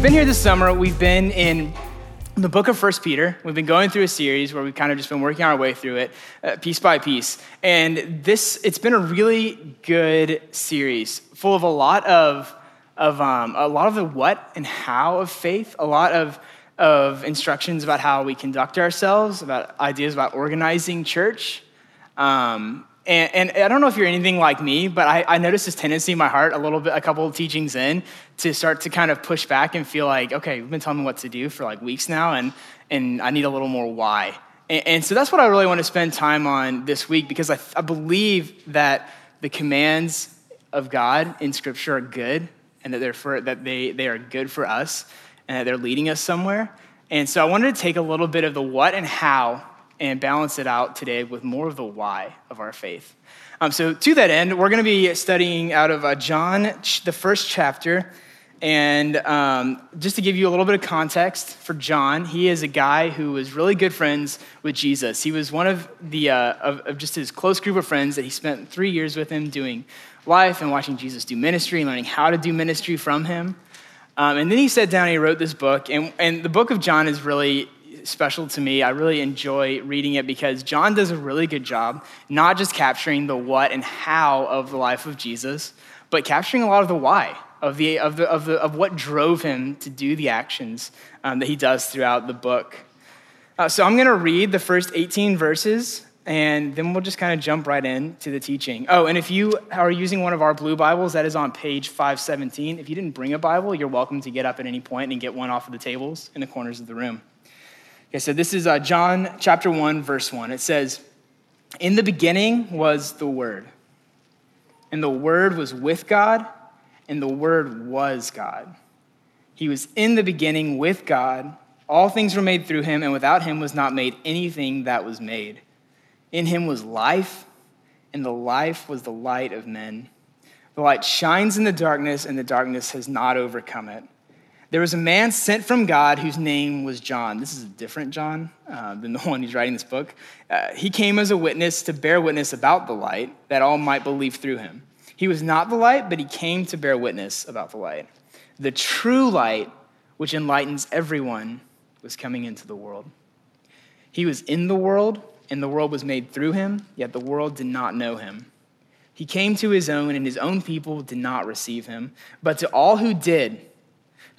we've been here this summer, we've been in the book of First Peter. We've been going through a series where we've kind of just been working our way through it uh, piece by piece. And this, it's been a really good series full of a lot of, of um, a lot of the what and how of faith, a lot of, of instructions about how we conduct ourselves, about ideas about organizing church. Um, and, and, I don't know if you're anything like me, but I, I noticed this tendency in my heart a little bit, a couple of teachings in, to start to kind of push back and feel like, okay, you've been telling me what to do for like weeks now, and, and I need a little more why. And, and so that's what I really want to spend time on this week because I, I believe that the commands of God in Scripture are good and that, they're for, that they, they are good for us and that they're leading us somewhere. And so I wanted to take a little bit of the what and how and balance it out today with more of the why of our faith. Um, so, to that end, we're going to be studying out of uh, John, the first chapter. And um, just to give you a little bit of context for John, he is a guy who was really good friends with Jesus. He was one of the uh, of, of just his close group of friends that he spent three years with him doing life and watching Jesus do ministry and learning how to do ministry from him. Um, and then he sat down and he wrote this book. And, and the book of John is really special to me. I really enjoy reading it because John does a really good job, not just capturing the what and how of the life of Jesus, but capturing a lot of the why of, the, of, the, of, the, of what drove him to do the actions um, that he does throughout the book. Uh, so I'm going to read the first 18 verses and then we'll just kind of jump right into the teaching. Oh, and if you are using one of our blue Bibles, that is on page 517. If you didn't bring a Bible, you're welcome to get up at any point and get one off of the tables in the corners of the room. Okay, so this is uh, John chapter 1, verse 1. It says, In the beginning was the Word, and the Word was with God, and the Word was God. He was in the beginning with God. All things were made through him, and without him was not made anything that was made. In him was life, and the life was the light of men. The light shines in the darkness, and the darkness has not overcome it. There was a man sent from God whose name was John. This is a different John uh, than the one who's writing this book. Uh, he came as a witness to bear witness about the light, that all might believe through him. He was not the light, but he came to bear witness about the light. The true light, which enlightens everyone, was coming into the world. He was in the world, and the world was made through him, yet the world did not know him. He came to his own, and his own people did not receive him. But to all who did,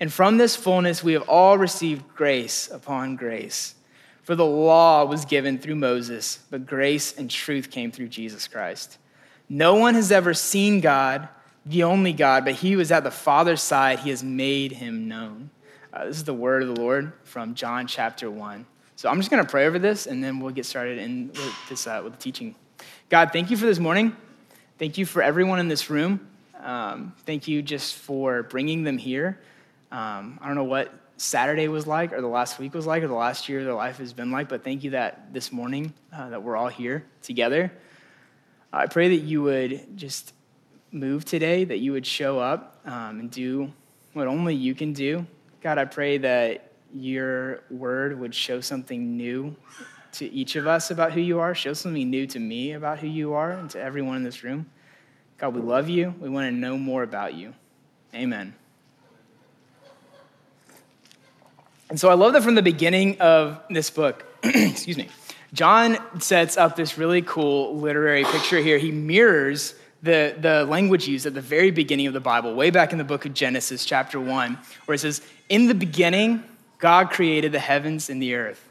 And from this fullness, we have all received grace upon grace. For the law was given through Moses, but grace and truth came through Jesus Christ. No one has ever seen God, the only God, but he was at the Father's side, he has made him known. Uh, this is the word of the Lord from John chapter 1. So I'm just going to pray over this, and then we'll get started in with, this, uh, with the teaching. God, thank you for this morning. Thank you for everyone in this room. Um, thank you just for bringing them here. Um, I don't know what Saturday was like, or the last week was like, or the last year their life has been like, but thank you that this morning uh, that we're all here together. I pray that you would just move today, that you would show up um, and do what only you can do. God, I pray that your word would show something new to each of us about who you are, show something new to me about who you are, and to everyone in this room. God, we love you. We want to know more about you. Amen. And so I love that from the beginning of this book, excuse me, John sets up this really cool literary picture here. He mirrors the, the language used at the very beginning of the Bible, way back in the book of Genesis, chapter 1, where it says, In the beginning, God created the heavens and the earth.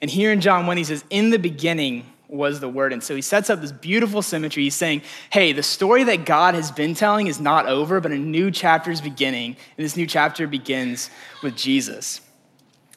And here in John 1, he says, In the beginning was the Word. And so he sets up this beautiful symmetry. He's saying, Hey, the story that God has been telling is not over, but a new chapter is beginning. And this new chapter begins with Jesus.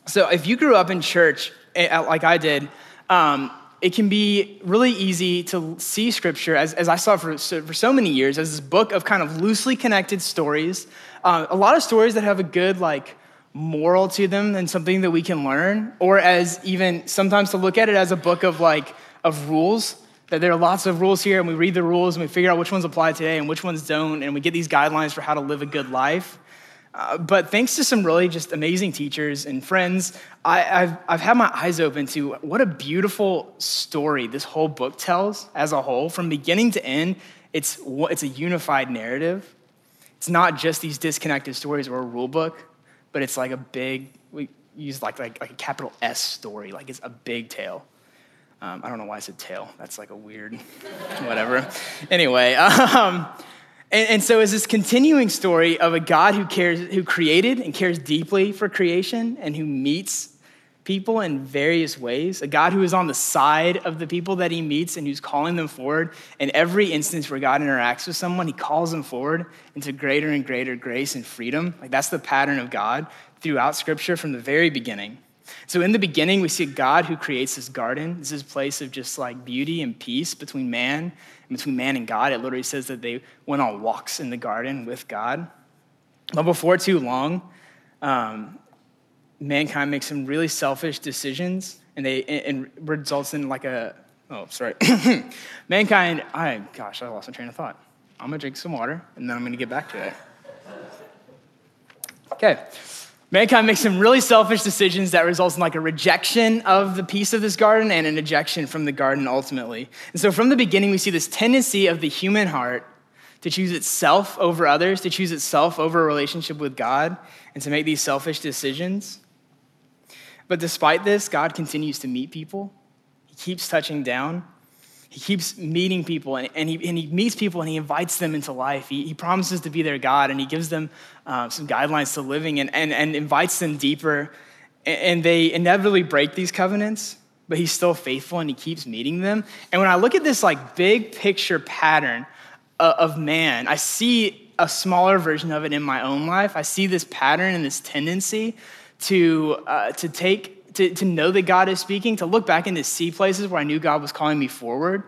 So if you grew up in church eh, like I did, um, it can be really easy to see scripture, as, as I saw for, for so many years, as this book of kind of loosely connected stories. Uh, a lot of stories that have a good, like, moral to them and something that we can learn, or as even sometimes to look at it as a book of like of rules. That there are lots of rules here, and we read the rules and we figure out which ones apply today and which ones don't, and we get these guidelines for how to live a good life. Uh, but thanks to some really just amazing teachers and friends, I, have I've had my eyes open to what a beautiful story this whole book tells as a whole. From beginning to end, it's, it's a unified narrative. It's not just these disconnected stories or a rule book, but it's like a big, we use like, like, like a capital S story, like it's a big tale. Um, I don't know why I said tail. That's like a weird, whatever. Anyway, um, and, and, so it's this continuing story of a God who cares, who created and cares deeply for creation and who meets people in various ways. A God who is on the side of the people that he meets and who's calling them forward. In every instance where God interacts with someone, he calls them forward into greater and greater grace and freedom. Like that's the pattern of God throughout scripture from the very beginning. So in the beginning, we see a God who creates this garden. This is a place of just like beauty and peace between man and between man and God. It literally says that they went on walks in the garden with God. But before too long, um, mankind makes some really selfish decisions, and they and results in like a oh sorry, mankind. I gosh, I lost my train of thought. I'm gonna drink some water, and then I'm gonna get back to it. Okay. Mankind makes some really selfish decisions that results in like a rejection of the peace of this garden and an ejection from the garden ultimately. And so from the beginning, we see this tendency of the human heart to choose itself over others, to choose itself over a relationship with God, and to make these selfish decisions. But despite this, God continues to meet people. He keeps touching down he keeps meeting people and, and, he, and he meets people and he invites them into life. He, he promises to be their God and he gives them uh, some guidelines to living and, and, and invites them deeper. And, and they inevitably break these covenants, but he's still faithful and he keeps meeting them. And when I look at this like big picture pattern of, of man, I see a smaller version of it in my own life. I see this pattern and this tendency to, uh, to take to, to know that God is speaking, to look back and to see places where I knew God was calling me forward,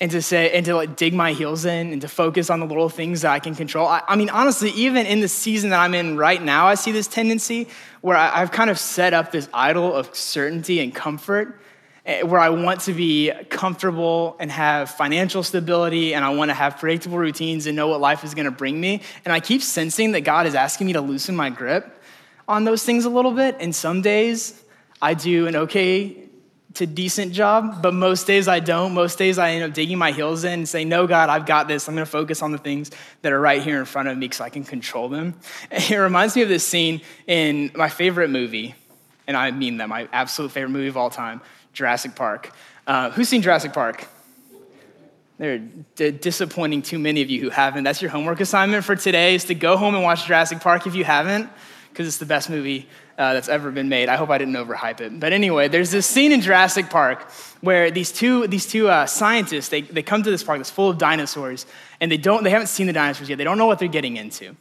and to say, and to like dig my heels in and to focus on the little things that I can control. I, I mean, honestly, even in the season that I'm in right now, I see this tendency where I, I've kind of set up this idol of certainty and comfort eh, where I want to be comfortable and have financial stability and I want to have predictable routines and know what life is going to bring me. And I keep sensing that God is asking me to loosen my grip on those things a little bit. And some days I do an okay to decent job, but most days I don't. Most days I end up digging my heels in and saying, No, God, I've got this. I'm going to focus on the things that are right here in front of me so I can control them. It reminds me of this scene in my favorite movie, and I mean that, my absolute favorite movie of all time, Jurassic Park. Uh, who's seen Jurassic Park? They're d- disappointing too many of you who haven't. That's your homework assignment for today is to go home and watch Jurassic Park if you haven't, because it's the best movie uh, that's ever been made. I hope I didn't overhype it. But anyway, there's this scene in Jurassic Park where these two, these two uh, scientists, they, they come to this park that's full of dinosaurs, and they, don't, they haven't seen the dinosaurs yet. They don't know what they're getting into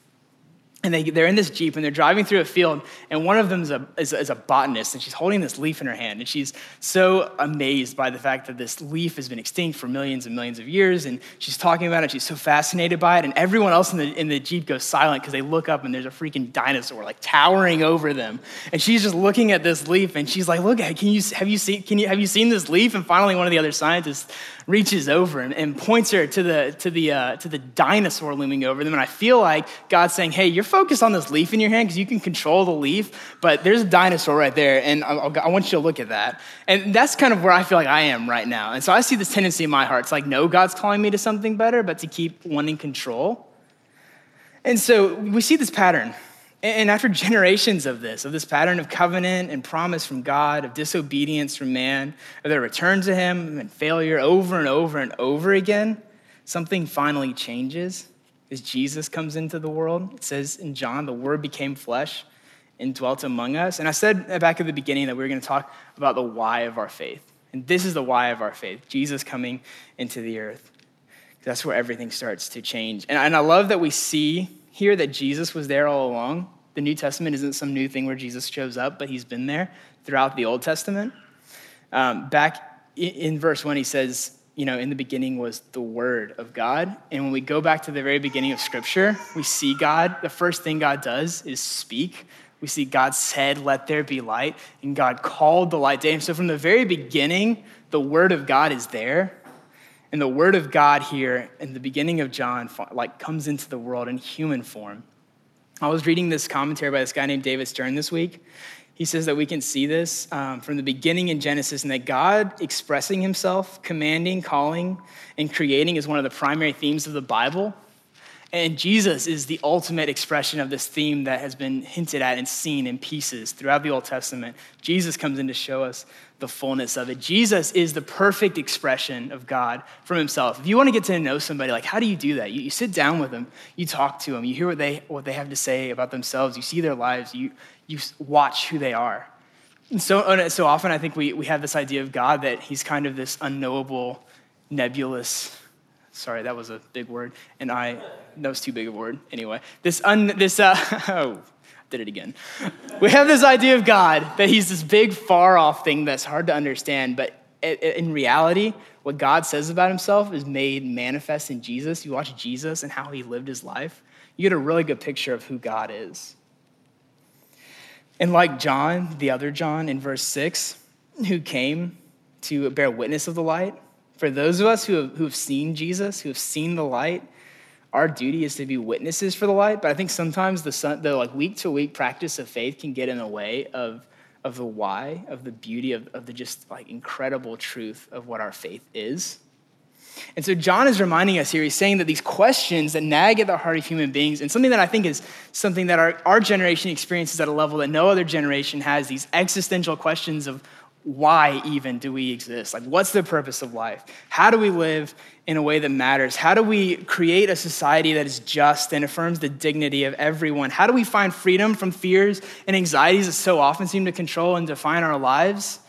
and they, they're in this Jeep and they're driving through a field, and one of them is a, is, is, a botanist, and she's holding this leaf in her hand. And she's so amazed by the fact that this leaf has been extinct for millions and millions of years. And she's talking about it, she's so fascinated by it. And everyone else in the, in the Jeep goes silent because they look up and there's a freaking dinosaur like towering over them. And she's just looking at this leaf, and she's like, Look, can you, have, you seen, can you, have you seen this leaf? And finally, one of the other scientists reaches over and, and points her to the, to, the, uh, to the dinosaur looming over them. And I feel like God's saying, Hey, you're focused on this leaf in your hand because you can control the leaf, but there's a dinosaur right there, and I, I want you to look at that. And that's kind of where I feel like I am right now. And so I see this tendency in my heart. It's like, no, God's calling me to something better, but to keep wanting control. And so we see this pattern. And after generations of this, of this pattern of covenant and promise from God, of disobedience from man, of their return to Him and failure over and over and over again, something finally changes as Jesus comes into the world. It says in John, the Word became flesh and dwelt among us. And I said back at the beginning that we were going to talk about the why of our faith. And this is the why of our faith Jesus coming into the earth. That's where everything starts to change. And, and I love that we see here that Jesus was there all along. The New Testament isn't some new thing where Jesus shows up, but he's been there throughout the Old Testament. Um, back in, in verse 1, he says, you know, in the beginning was the Word of God. And when we go back to the very beginning of Scripture, we see God, the first thing God does is speak. We see God said, Let there be light, and God called the light day. And so from the very beginning, the word of God is there. And the word of God here in the beginning of John like comes into the world in human form. I was reading this commentary by this guy named David Stern this week. He says that we can see this um, from the beginning in Genesis, and that God expressing himself, commanding, calling, and creating is one of the primary themes of the Bible. And Jesus is the ultimate expression of this theme that has been hinted at and seen in pieces throughout the Old Testament. Jesus comes in to show us the fullness of it. Jesus is the perfect expression of God from himself. If you want to get to know somebody, like how do you do that? You, you sit down with them, you talk to them, you hear what they, what they have to say about themselves, you see their lives, you, you watch who they are. And so, so often I think we, we have this idea of God that he's kind of this unknowable, nebulous, sorry, that was a big word, and I that was too big a word. Anyway, this, un, this uh, oh, did it again. We have this idea of God that he's this big, far off thing that's hard to understand, but in reality, what God says about himself is made manifest in Jesus. You watch Jesus and how he lived his life, you get a really good picture of who God is. And like John, the other John in verse 6, who came to bear witness of the light, for those of us who have, who have seen Jesus, who have seen the light, our duty is to be witnesses for the light, but I think sometimes the, the like week to week practice of faith can get in the way of, of the why, of the beauty, of, of the just like incredible truth of what our faith is. And so John is reminding us here, he's saying that these questions that nag at the heart of human beings, and something that I think is something that our, our generation experiences at a level that no other generation has, these existential questions of why even do we exist? Like, what's the purpose of life? How do we live in a way that matters? How do we create a society that is just and affirms the dignity of everyone? How do we find freedom from fears and anxieties that so often seem to control and define our lives?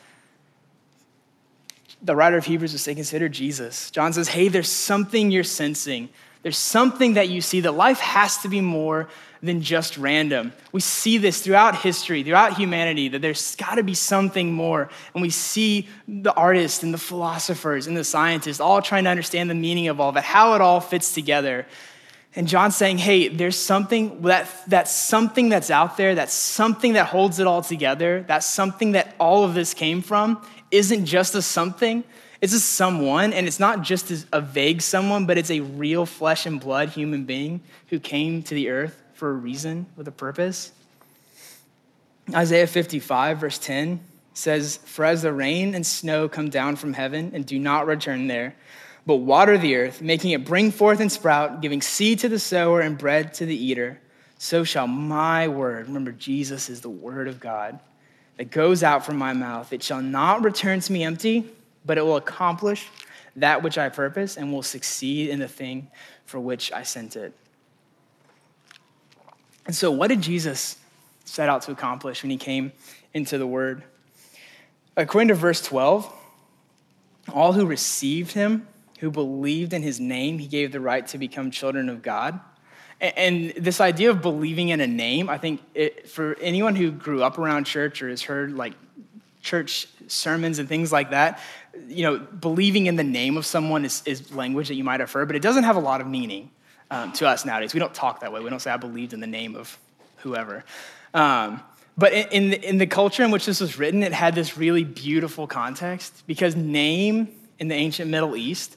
The writer of Hebrews would say, consider Jesus. John says, hey, there's something you're sensing. There's something that you see that life has to be more than just random. We see this throughout history, throughout humanity, that there's got to be something more. And we see the artists and the philosophers and the scientists all trying to understand the meaning of all that, how it all fits together. And John's saying, hey, there's something that, that's something that's out there, that something that holds it all together, that something that all of this came from, isn't just a something, it's a someone, and it's not just a vague someone, but it's a real flesh and blood human being who came to the earth for a reason, with a purpose. Isaiah 55, verse 10 says, For as the rain and snow come down from heaven and do not return there, but water the earth, making it bring forth and sprout, giving seed to the sower and bread to the eater, so shall my word, remember, Jesus is the word of God, that goes out from my mouth. It shall not return to me empty, but it will accomplish that which I purpose and will succeed in the thing for which I sent it. And so, what did Jesus set out to accomplish when he came into the Word? According to verse 12, all who received him, who believed in his name, he gave the right to become children of God. And this idea of believing in a name, I think it, for anyone who grew up around church or has heard like church sermons and things like that, you know, believing in the name of someone is, is language that you might have heard, but it doesn't have a lot of meaning um, to us nowadays. We don't talk that way. We don't say, I believed in the name of whoever. Um, but in, in the, in the culture in which this was written, it had this really beautiful context because name in the ancient Middle East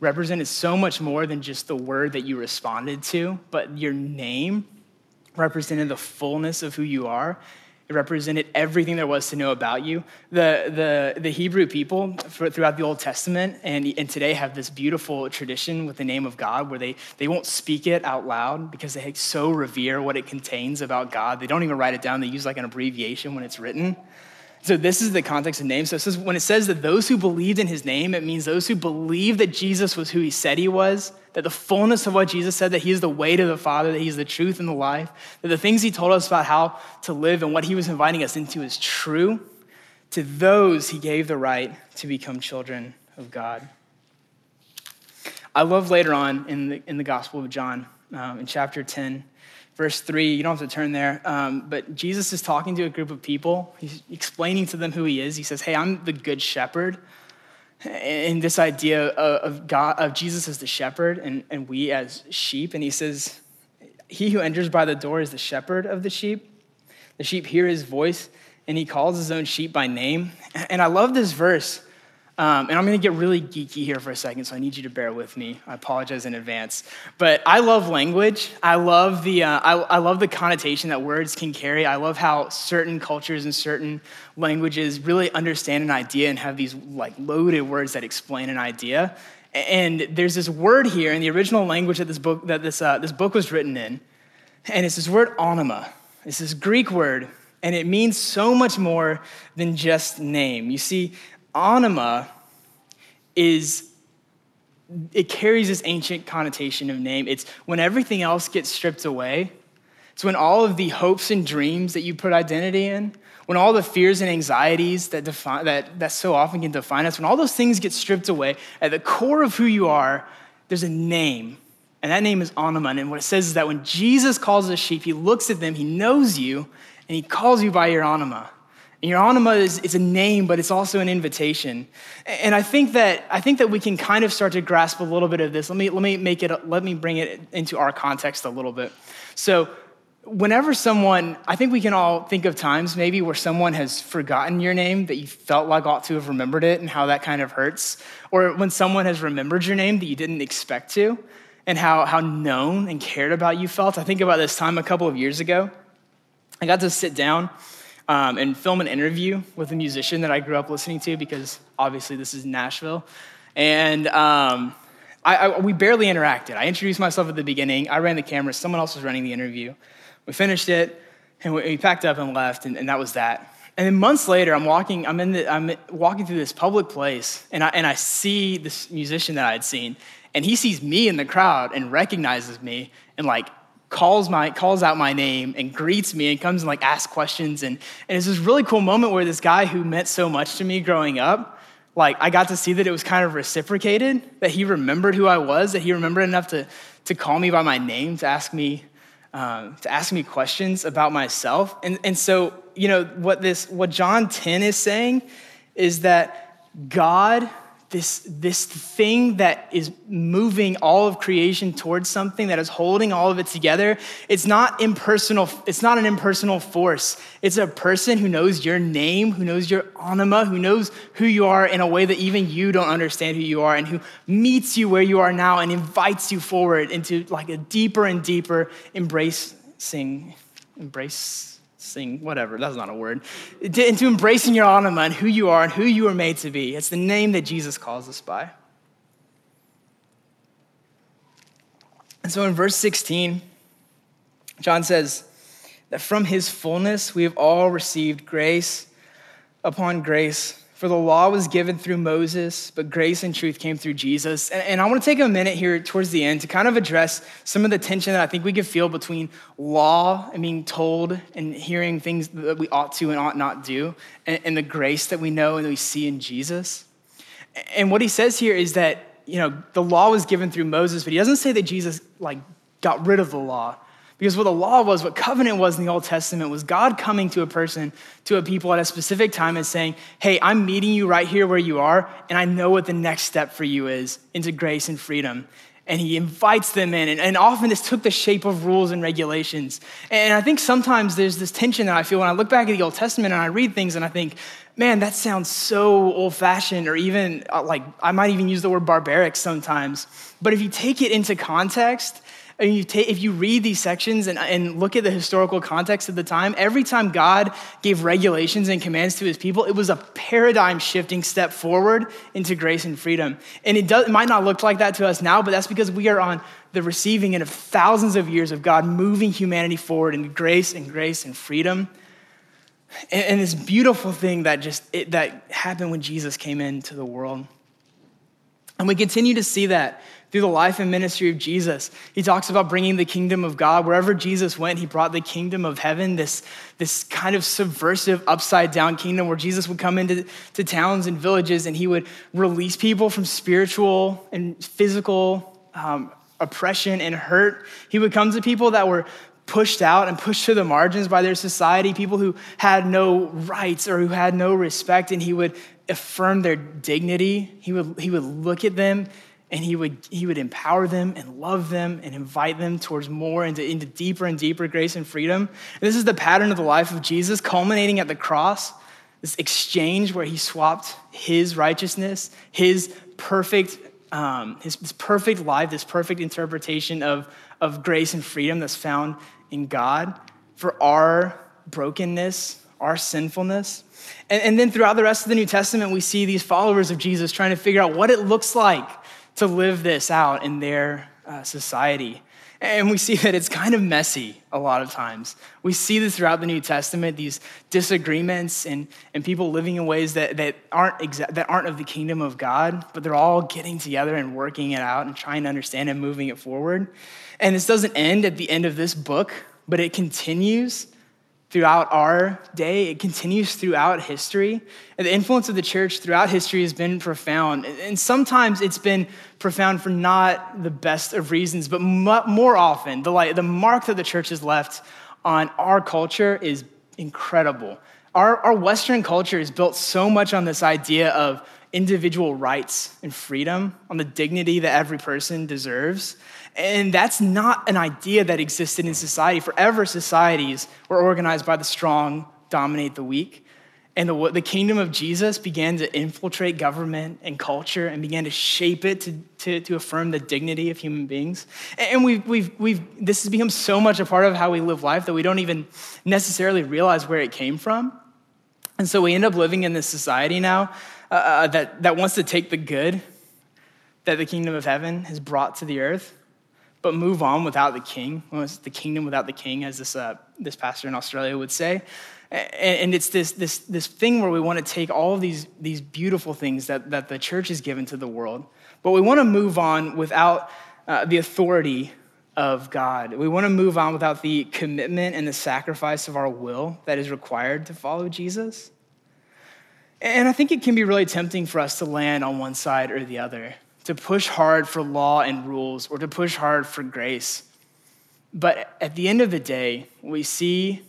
represented so much more than just the word that you responded to, but your name represented the fullness of who you are it represented everything there was to know about you. The, the, the Hebrew people for, throughout the Old Testament and, and today have this beautiful tradition with the name of God where they, they won't speak it out loud because they so revere what it contains about God. They don't even write it down, they use like an abbreviation when it's written. So this is the context of name. So it says, when it says that those who believed in his name, it means those who believed that Jesus was who he said he was, that the fullness of what Jesus said, that he is the way to the Father, that he's the truth and the life, that the things he told us about how to live and what he was inviting us into is true. To those he gave the right to become children of God. I love later on in the, in the Gospel of John, um, in chapter 10, verse 3. You don't have to turn there. Um, but Jesus is talking to a group of people. He's explaining to them who he is. He says, Hey, I'm the good shepherd. And this idea of, God, of Jesus as the shepherd and, and we as sheep. And he says, He who enters by the door is the shepherd of the sheep. The sheep hear his voice, and he calls his own sheep by name. And I love this verse. Um, and I'm going to get really geeky here for a second, so I need you to bear with me. I apologize in advance. But I love language. I love the, uh, I, I love the connotation that words can carry. I love how certain cultures and certain languages really understand an idea and have these like loaded words that explain an idea. And there's this word here in the original language that this book, that this, uh, this book was written in, and it's this word onoma. It's this Greek word, and it means so much more than just name. You see, onoma is it carries this ancient connotation of name. It's when everything else gets stripped away. It's when all of the hopes and dreams that you put identity in, when all the fears and anxieties that, define, that, that so often can define us, when all those things get stripped away, at the core of who you are, there's a name. And that name is Onoma. And what it says is that when Jesus calls a sheep, he looks at them, he knows you, and he calls you by your Onoma. Your Onoma is a name, but it's also an invitation. And I think that I think that we can kind of start to grasp a little bit of this. Let me let me make it let me bring it into our context a little bit. So whenever someone, I think we can all think of times maybe where someone has forgotten your name that you felt like ought to have remembered it and how that kind of hurts. Or when someone has remembered your name that you didn't expect to and how, how known and cared about you felt. I think about this time a couple of years ago. I got to sit down um, and film an interview with a musician that I grew up listening to because obviously this is Nashville. And um, I, I, we barely interacted. I introduced myself at the beginning, I ran the camera, someone else was running the interview. We finished it, and we packed up and left, and, and that was that. And then months later, I'm walking, I'm, in the, I'm walking through this public place, and I, and I see this musician that I had seen, and he sees me in the crowd and recognizes me and like calls my calls out my name and greets me and comes and like asks questions and, and it's this really cool moment where this guy who meant so much to me growing up like i got to see that it was kind of reciprocated that he remembered who i was that he remembered enough to, to call me by my name to ask me um, to ask me questions about myself. And, and so, you know, what this, what John 10 is saying is that God this, this thing that is moving all of creation towards something that is holding all of it together it's not impersonal it's not an impersonal force. It's a person who knows your name who knows your anima who knows who you are in a way that even you don't understand who you are and who meets you where you are now and invites you forward into like a deeper and deeper embracing embrace sing, whatever, that's not a word, into embracing your anima and who you are and who you are made to be. It's the name that Jesus calls us by. And so in verse 16, John says that from his fullness we have all received grace upon grace. For the law was given through Moses, but grace and truth came through Jesus. And, and, I want to take a minute here towards the end to kind of address some of the tension that I think we could feel between law and being told and hearing things that we ought to and ought not do, and, and the grace that we know and that we see in Jesus. And what he says here is that, you know, the law was given through Moses, but he doesn't say that Jesus, like, got rid of the law. Because what the law was, what covenant was in the Old Testament, was God coming to a person, to a people at a specific time and saying, Hey, I'm meeting you right here where you are, and I know what the next step for you is into grace and freedom. And he invites them in. And, and often this took the shape of rules and regulations. And I think sometimes there's this tension that I feel when I look back at the Old Testament and I read things and I think, man, that sounds so old fashioned, or even uh, like I might even use the word barbaric sometimes. But if you take it into context, you take, if you read these sections and, and look at the historical context of the time, every time God gave regulations and commands to his people, it was a paradigm shifting step forward into grace and freedom. And it, does, it might not look like that to us now, but that's because we are on the receiving end of thousands of years of God moving humanity forward in grace and grace and freedom. And, and this beautiful thing that just it, that happened when Jesus came into the world. And we continue to see that through the life and ministry of Jesus. He talks about bringing the kingdom of God. Wherever Jesus went, he brought the kingdom of heaven, this, this kind of subversive, upside down kingdom where Jesus would come into to towns and villages and he would release people from spiritual and physical um, oppression and hurt. He would come to people that were pushed out and pushed to the margins by their society, people who had no rights or who had no respect, and he would affirm their dignity. He would, he would look at them and he would, he would empower them and love them and invite them towards more into, into deeper and deeper grace and freedom. And this is the pattern of the life of Jesus, culminating at the cross, this exchange where he swapped his righteousness, his perfect, um, his, his perfect life, this perfect interpretation of, of grace and freedom that's found in God for our brokenness, our sinfulness. And, and then throughout the rest of the New Testament, we see these followers of Jesus trying to figure out what it looks like to live this out in their uh, society. And we see that it's kind of messy a lot of times. We see this throughout the New Testament, these disagreements and, and people living in ways that, that, aren't exa- that aren't of the kingdom of God, but they're all getting together and working it out and trying to understand and moving it forward. And this doesn't end at the end of this book, but it continues throughout our day. It continues throughout history. And the influence of the church throughout history has been profound. And sometimes it's been profound for not the best of reasons, but more often, the, like, the mark that the church has left on our culture is incredible. Our, our Western culture is built so much on this idea of individual rights and freedom, on the dignity that every person deserves. And that's not an idea that existed in society. Forever, societies were organized by the strong dominate the weak. And the, the kingdom of Jesus began to infiltrate government and culture and began to shape it to, to, to affirm the dignity of human beings. And we've, we've, we've, this has become so much a part of how we live life that we don't even necessarily realize where it came from. And so we end up living in this society now uh, uh that, that wants to take the good that the kingdom of heaven has brought to the earth but move on without the king. the kingdom without the king, as this, uh, this pastor in Australia would say. And it's this, this, this thing where we want to take all of these, these beautiful things that, that the church has given to the world, but we want to move on without uh, the authority of God. We want to move on without the commitment and the sacrifice of our will that is required to follow Jesus. And I think it can be really tempting for us to land on one side or the other to push hard for law and rules or to push hard for grace. But at the end of the day, what we see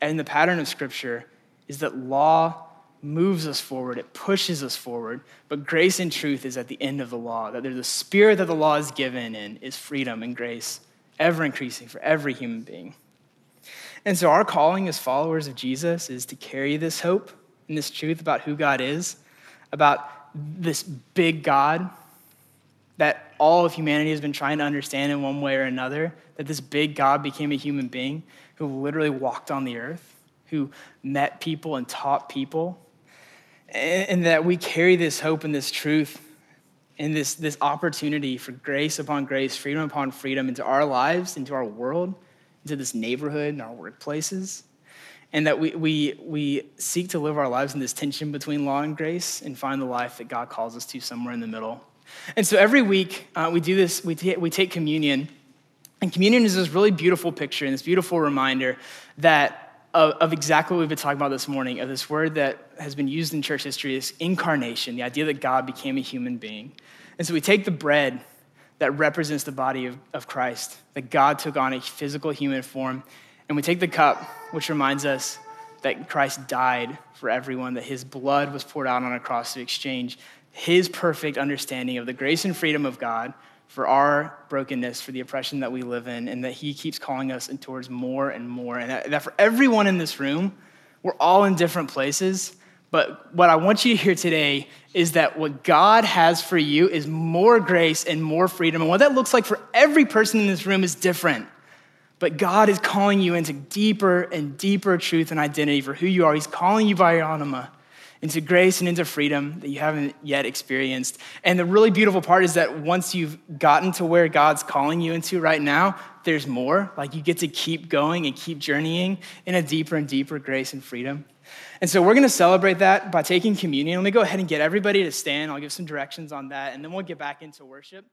in the pattern of Scripture is that law moves us forward, it pushes us forward, but grace and truth is at the end of the law. That there's a spirit that the law is given in is freedom and grace, ever increasing for every human being. And so, our calling as followers of Jesus is to carry this hope and this truth about who God is, about this big God that all of humanity has been trying to understand in one way or another that this big God became a human being who literally walked on the earth, who met people and taught people, and, that we carry this hope and this truth and this, this opportunity for grace upon grace, freedom upon freedom into our lives, into our world, into this neighborhood and our workplaces. And that we, we, we seek to live our lives in this tension between law and grace and find the life that God calls us to somewhere in the middle. And so every week uh, we do this, we, t- we take communion. And communion is this really beautiful picture and this beautiful reminder that of, of, exactly what we've been talking about this morning, of this word that has been used in church history, is incarnation, the idea that God became a human being. And so we take the bread that represents the body of, of Christ, that God took on a physical human form, and we take the cup, which reminds us that Christ died for everyone, that his blood was poured out on a cross to exchange his perfect understanding of the grace and freedom of God for our brokenness, for the oppression that we live in, and that he keeps calling us towards more and more. And that, that for everyone in this room, we're all in different places. But what I want you to hear today is that what God has for you is more grace and more freedom. And what that looks like for every person in this room is different. But God is calling you into deeper and deeper truth and identity for who you are. He's calling you by your anima into grace and into freedom that you haven't yet experienced. And the really beautiful part is that once you've gotten to where God's calling you into right now, there's more. Like you get to keep going and keep journeying in a deeper and deeper grace and freedom. And so we're going to celebrate that by taking communion. Let me go ahead and get everybody to stand. I'll give some directions on that, and then we'll get back into worship.